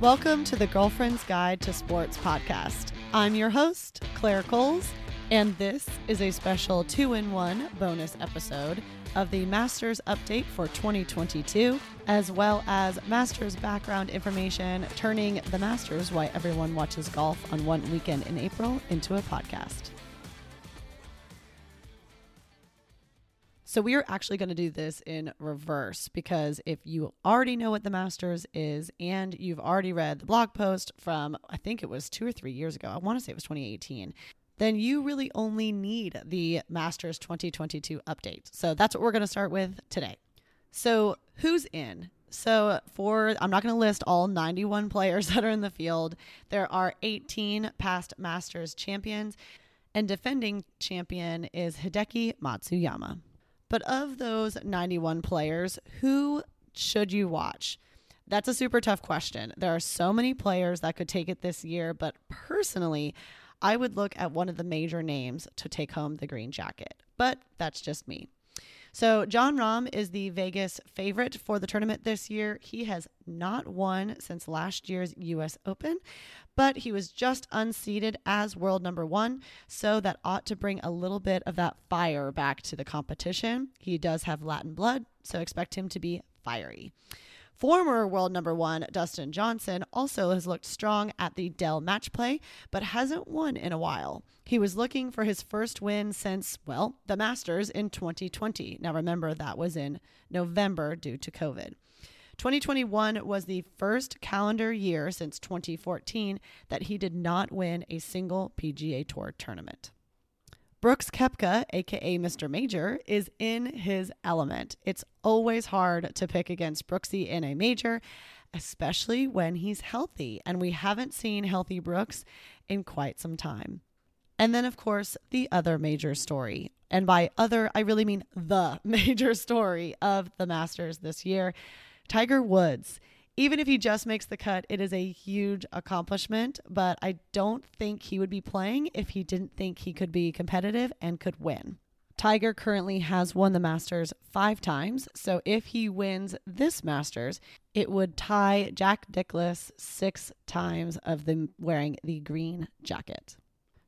Welcome to the Girlfriend's Guide to Sports podcast. I'm your host, Claire Coles, and this is a special two in one bonus episode of the Masters update for 2022, as well as Masters background information, turning the Masters, why everyone watches golf on one weekend in April, into a podcast. So we are actually going to do this in reverse because if you already know what the Masters is and you've already read the blog post from I think it was 2 or 3 years ago. I want to say it was 2018. Then you really only need the Masters 2022 update. So that's what we're going to start with today. So, who's in? So, for I'm not going to list all 91 players that are in the field. There are 18 past Masters champions, and defending champion is Hideki Matsuyama. But of those 91 players, who should you watch? That's a super tough question. There are so many players that could take it this year, but personally, I would look at one of the major names to take home the green jacket. But that's just me. So, Jon Rahm is the Vegas favorite for the tournament this year. He has not won since last year's US Open, but he was just unseated as world number one. So, that ought to bring a little bit of that fire back to the competition. He does have Latin blood, so expect him to be fiery. Former world number one Dustin Johnson also has looked strong at the Dell match play, but hasn't won in a while. He was looking for his first win since, well, the Masters in 2020. Now remember, that was in November due to COVID. 2021 was the first calendar year since 2014 that he did not win a single PGA Tour tournament. Brooks Koepka, aka Mr. Major, is in his element. It's always hard to pick against Brooksy in a major, especially when he's healthy, and we haven't seen healthy Brooks in quite some time. And then, of course, the other major story. And by other, I really mean the major story of the Masters this year Tiger Woods even if he just makes the cut, it is a huge accomplishment. But I don't think he would be playing if he didn't think he could be competitive and could win. Tiger currently has won the Masters five times. So if he wins this Masters, it would tie Jack Nicklaus six times of them wearing the green jacket.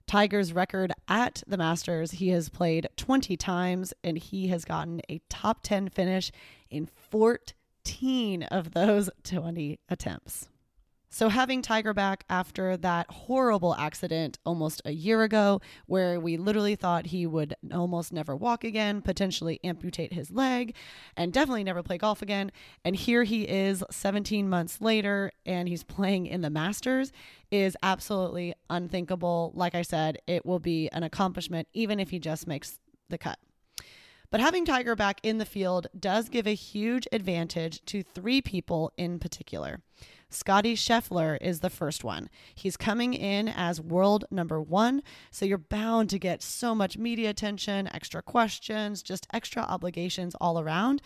Tiger's record at the Masters, he has played 20 times and he has gotten a top 10 finish in 14 15 of those 20 attempts. So, having Tiger back after that horrible accident almost a year ago, where we literally thought he would almost never walk again, potentially amputate his leg, and definitely never play golf again. And here he is 17 months later, and he's playing in the Masters, is absolutely unthinkable. Like I said, it will be an accomplishment, even if he just makes the cut. But having Tiger back in the field does give a huge advantage to three people in particular. Scottie Scheffler is the first one. He's coming in as world number one, so you're bound to get so much media attention, extra questions, just extra obligations all around.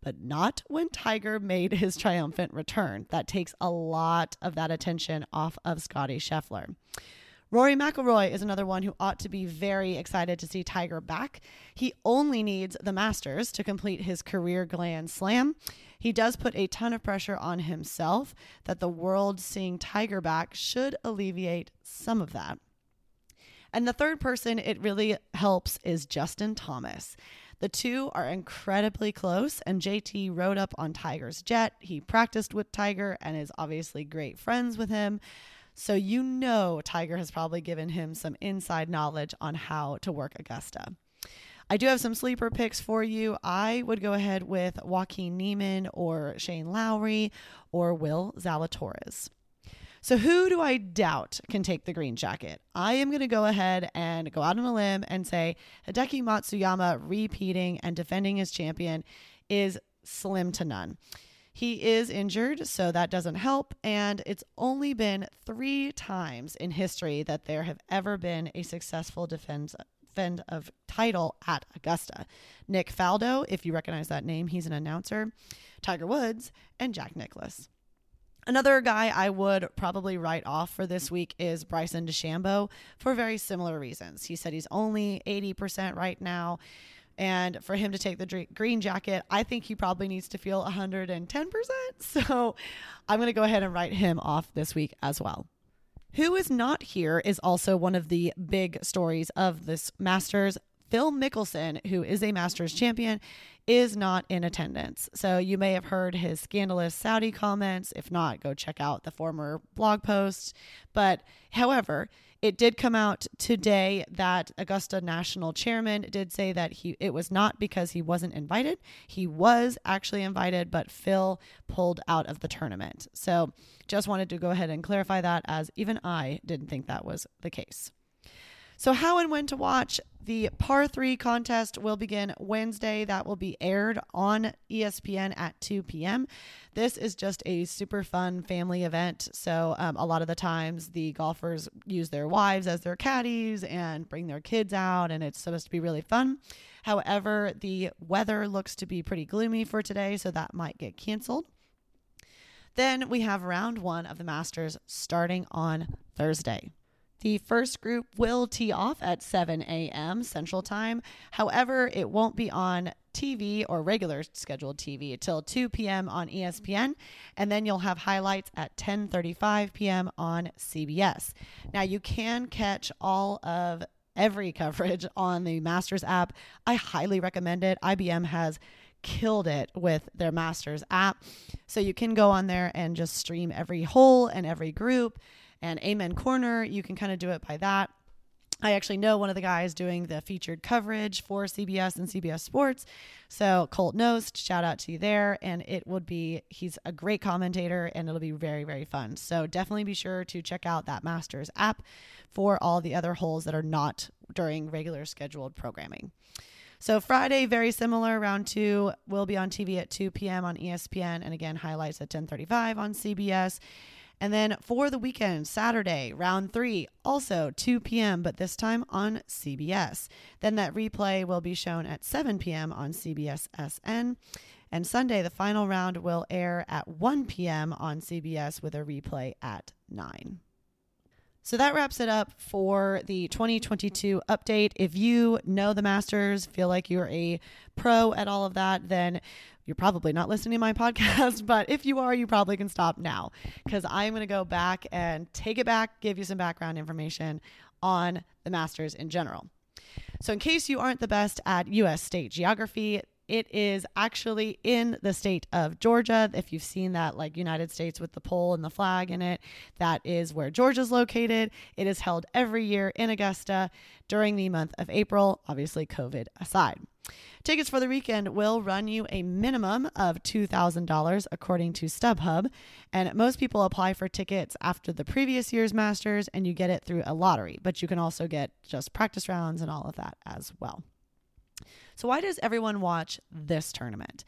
But not when Tiger made his triumphant return. That takes a lot of that attention off of Scottie Scheffler. Rory McIlroy is another one who ought to be very excited to see Tiger back. He only needs the Masters to complete his career Grand Slam. He does put a ton of pressure on himself that the world seeing Tiger back should alleviate some of that. And the third person it really helps is Justin Thomas. The two are incredibly close, and JT rode up on Tiger's jet. He practiced with Tiger and is obviously great friends with him. So you know Tiger has probably given him some inside knowledge on how to work Augusta. I do have some sleeper picks for you. I would go ahead with Joaquin Niemann or Shane Lowry or Will Zalatoris. So, who do I doubt can take the green jacket? I am going to go ahead and go out on a limb and say Hideki Matsuyama repeating and defending his champion is slim to none. He is injured, so that doesn't help. And it's only been three times in history that there have ever been a successful defense defend of title at Augusta. Nick Faldo, if you recognize that name, he's an announcer. Tiger Woods and Jack Nicklaus. Another guy I would probably write off for this week is Bryson DeChambeau for very similar reasons. He said he's only 80% right now. And for him to take the green jacket, I think he probably needs to feel 110%. So I'm going to go ahead and write him off this week as well. Who is not here is also one of the big stories of this Masters. Phil Mickelson, who is a Masters champion, is not in attendance. So you may have heard his scandalous Saudi comments. If not, go check out the former blog post. But however, it did come out today that Augusta National Chairman did say that he it was not because he wasn't invited. He was actually invited, but Phil pulled out of the tournament. So just wanted to go ahead and clarify that as even I didn't think that was the case. So, how and when to watch the par three contest will begin Wednesday. That will be aired on ESPN at 2 p.m. This is just a super fun family event. So, um, a lot of the times the golfers use their wives as their caddies and bring their kids out, and it's supposed to be really fun. However, the weather looks to be pretty gloomy for today, so that might get canceled. Then we have round one of the Masters starting on Thursday. The first group will tee off at 7 a.m. Central Time. However, it won't be on TV or regular scheduled TV until 2 p.m. on ESPN, and then you'll have highlights at 10:35 p.m. on CBS. Now you can catch all of every coverage on the Masters app. I highly recommend it. IBM has killed it with their Masters app. So you can go on there and just stream every hole and every group and Amen Corner, you can kind of do it by that. I actually know one of the guys doing the featured coverage for CBS and CBS Sports. So, Colt Knost, shout out to you there. And it would be, he's a great commentator and it'll be very, very fun. So, definitely be sure to check out that Masters app for all the other holes that are not during regular scheduled programming. So, Friday, very similar. Round two will be on TV at 2 p.m. on ESPN. And again, highlights at 1035 on CBS. And then for the weekend, Saturday, round three, also 2 p.m., but this time on CBS. Then that replay will be shown at 7 p.m. on CBS SN. And Sunday, the final round will air at 1 p.m. on CBS with a replay at 9. So that wraps it up for the 2022 update. If you know the Masters, feel like you're a pro at all of that, then you're probably not listening to my podcast, but if you are, you probably can stop now because I'm going to go back and take it back, give you some background information on the Masters in general. So, in case you aren't the best at US state geography, it is actually in the state of Georgia. If you've seen that, like United States with the pole and the flag in it, that is where Georgia's located. It is held every year in Augusta during the month of April, obviously, COVID aside. Tickets for the weekend will run you a minimum of $2,000 according to StubHub. And most people apply for tickets after the previous year's Masters and you get it through a lottery, but you can also get just practice rounds and all of that as well. So, why does everyone watch this tournament?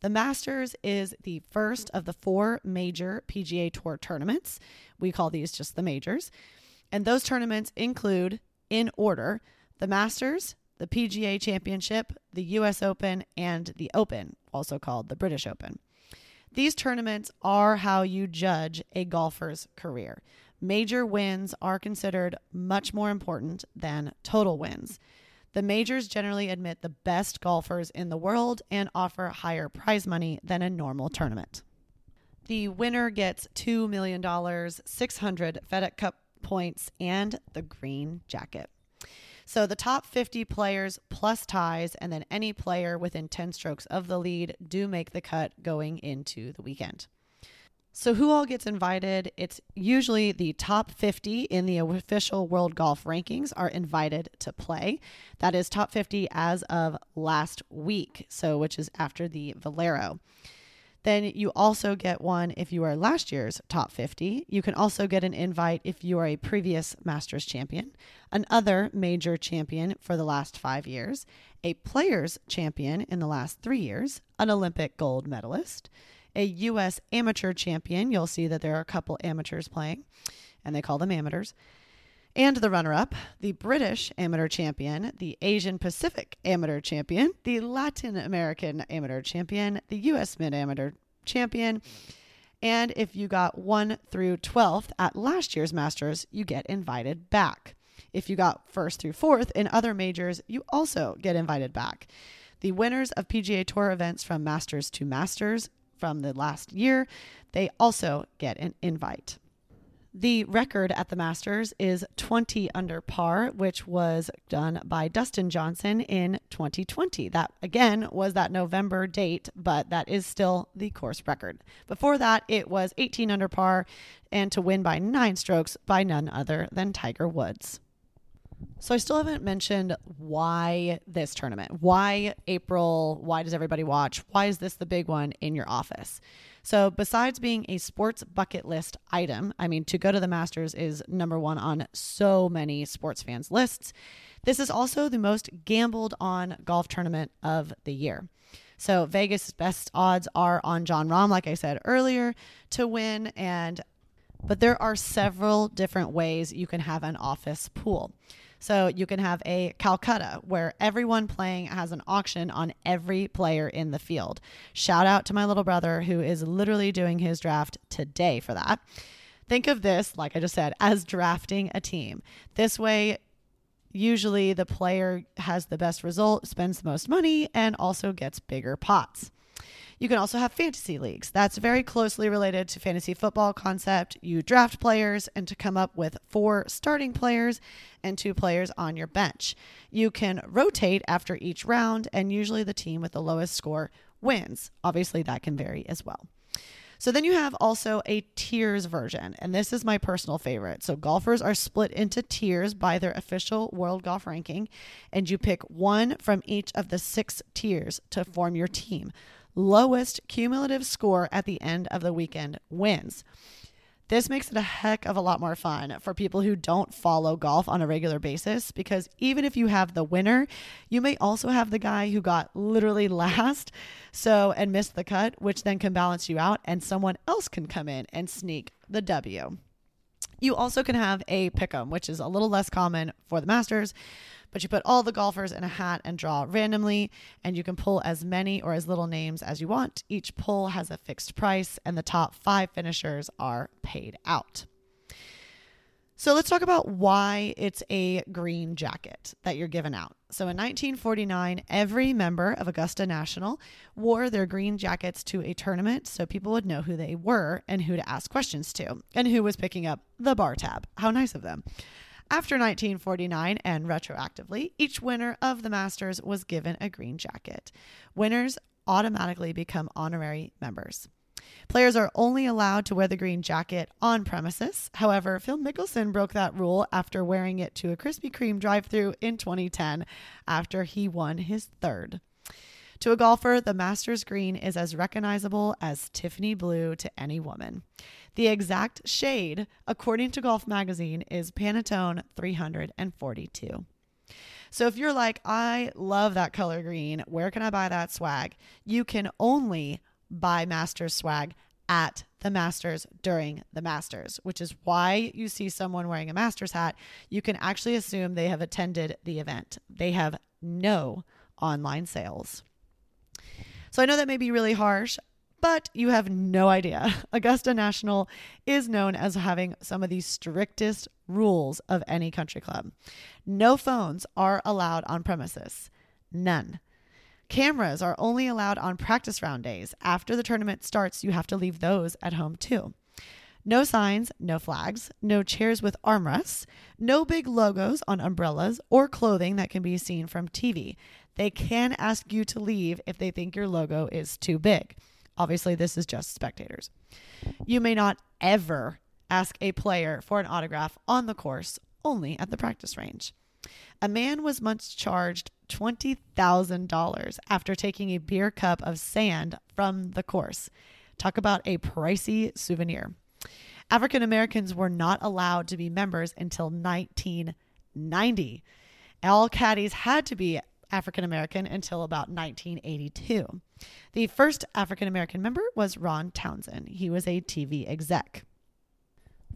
The Masters is the first of the four major PGA Tour tournaments. We call these just the majors. And those tournaments include, in order, the Masters, the PGA Championship, the US Open, and the Open, also called the British Open. These tournaments are how you judge a golfer's career. Major wins are considered much more important than total wins. The majors generally admit the best golfers in the world and offer higher prize money than a normal tournament. The winner gets $2 million, 600 FedEx Cup points, and the green jacket. So the top 50 players plus ties, and then any player within 10 strokes of the lead do make the cut going into the weekend. So, who all gets invited? It's usually the top 50 in the official World Golf Rankings are invited to play. That is top 50 as of last week, so which is after the Valero. Then you also get one if you are last year's top 50. You can also get an invite if you are a previous Masters champion, another major champion for the last five years, a players champion in the last three years, an Olympic gold medalist, a U.S. amateur champion. You'll see that there are a couple amateurs playing, and they call them amateurs. And the runner up, the British amateur champion, the Asian Pacific amateur champion, the Latin American amateur champion, the U.S. mid amateur champion. And if you got 1 through 12th at last year's Masters, you get invited back. If you got first through fourth in other majors, you also get invited back. The winners of PGA Tour events from Masters to Masters from the last year, they also get an invite. The record at the Masters is 20 under par, which was done by Dustin Johnson in 2020. That, again, was that November date, but that is still the course record. Before that, it was 18 under par and to win by nine strokes by none other than Tiger Woods. So I still haven't mentioned why this tournament. Why April? Why does everybody watch? Why is this the big one in your office? So, besides being a sports bucket list item, I mean, to go to the Masters is number one on so many sports fans' lists. This is also the most gambled on golf tournament of the year. So, Vegas' best odds are on Jon Rahm, like I said earlier, to win. And but there are several different ways you can have an office pool. So you can have a Calcutta where everyone playing has an auction on every player in the field. Shout out to my little brother who is literally doing his draft today for that. Think of this, like I just said, as drafting a team. This way, usually the player has the best result, spends the most money, and also gets bigger pots. You can also have fantasy leagues. That's very closely related to fantasy football concept. You draft players and to come up with four starting players and two players on your bench. You can rotate after each round and usually the team with the lowest score wins. Obviously that can vary as well. So then you have also a tiers version, and this is my personal favorite. So golfers are split into tiers by their official World Golf Ranking, and you pick one from each of the six tiers to form your team lowest cumulative score at the end of the weekend wins. This makes it a heck of a lot more fun for people who don't follow golf on a regular basis because even if you have the winner, you may also have the guy who got literally last so and missed the cut, which then can balance you out and someone else can come in and sneak the W. You also can have a pick'em, which is a little less common for the Masters, but you put all the golfers in a hat and draw randomly, and you can pull as many or as little names as you want. Each pull has a fixed price, and the top five finishers are paid out. So let's talk about why it's a green jacket that you're given out. So in 1949, every member of Augusta National wore their green jackets to a tournament so people would know who they were and who to ask questions to and who was picking up the bar tab. How nice of them. After 1949 and retroactively, each winner of the Masters was given a green jacket. Winners automatically become honorary members. Players are only allowed to wear the green jacket on premises. However, Phil Mickelson broke that rule after wearing it to a Krispy Kreme drive through in 2010 after he won his third. To a golfer, the Masters green is as recognizable as Tiffany blue to any woman. The exact shade, according to Golf Magazine, is Pantone 342. So if you're like, I love that color green, where can I buy that swag? You can only buy Masters swag at the Masters during the Masters, which is why you see someone wearing a Masters hat. You can actually assume they have attended the event. They have no online sales. So I know that may be really harsh but you have no idea. Augusta National is known as having some of the strictest rules of any country club. No phones are allowed on premises, none. Cameras are only allowed on practice round days. After the tournament starts, you have to leave those at home too. No signs, no flags, no chairs with armrests, no big logos on umbrellas or clothing that can be seen from TV. They can ask you to leave if they think your logo is too big. Obviously, this is just spectators. You may not ever ask a player for an autograph on the course, only at the practice range. A man was once charged $20,000 after taking a beer cup of sand from the course. Talk about a pricey souvenir. African Americans were not allowed to be members until 1990. All caddies had to be African American until about 1982. The first African American member was Ron Townsend. He was a TV exec.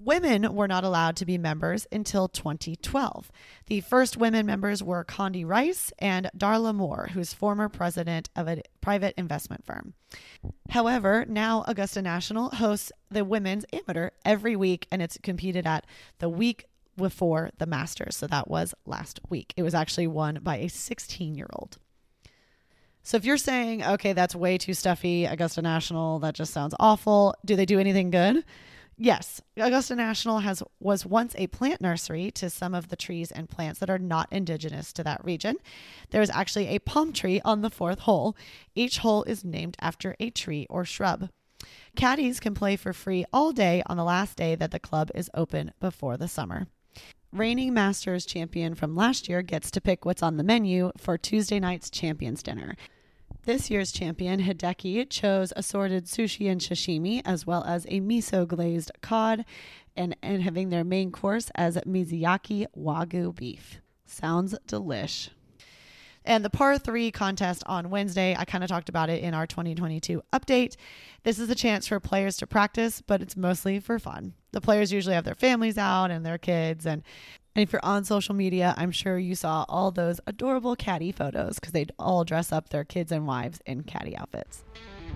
Women were not allowed to be members until 2012. The first women members were Condi Rice and Darla Moore, who's former president of a private investment firm. However, now Augusta National hosts the women's amateur every week, and it's competed at the week before the Masters. So that was last week. It was actually won by a 16 year old. So if you're saying, okay, that's way too stuffy, Augusta National, that just sounds awful, do they do anything good? Yes, Augusta National has was once a plant nursery to some of the trees and plants that are not indigenous to that region. There is actually a palm tree on the fourth hole. Each hole is named after a tree or shrub. Caddies can play for free all day on the last day that the club is open before the summer. Reigning Masters champion from last year gets to pick what's on the menu for Tuesday night's Champions Dinner. This year's champion, Hideki, chose assorted sushi and sashimi, as well as a miso glazed cod, and, and having their main course as Miyazaki Wagyu beef. Sounds delish. And the par three contest on Wednesday, I kind of talked about it in our 2022 update. This is a chance for players to practice, but it's mostly for fun. The players usually have their families out and their kids, and and if you're on social media, I'm sure you saw all those adorable caddy photos because they'd all dress up their kids and wives in caddy outfits.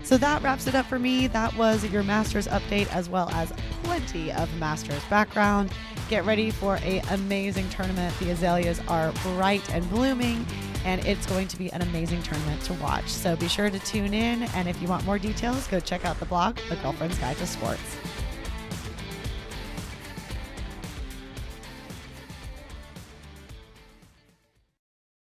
So that wraps it up for me. That was your Masters update as well as plenty of Masters background. Get ready for a amazing tournament. The azaleas are bright and blooming and it's going to be an amazing tournament to watch. So be sure to tune in and if you want more details, go check out the blog, The Girlfriend's Guide to Sports.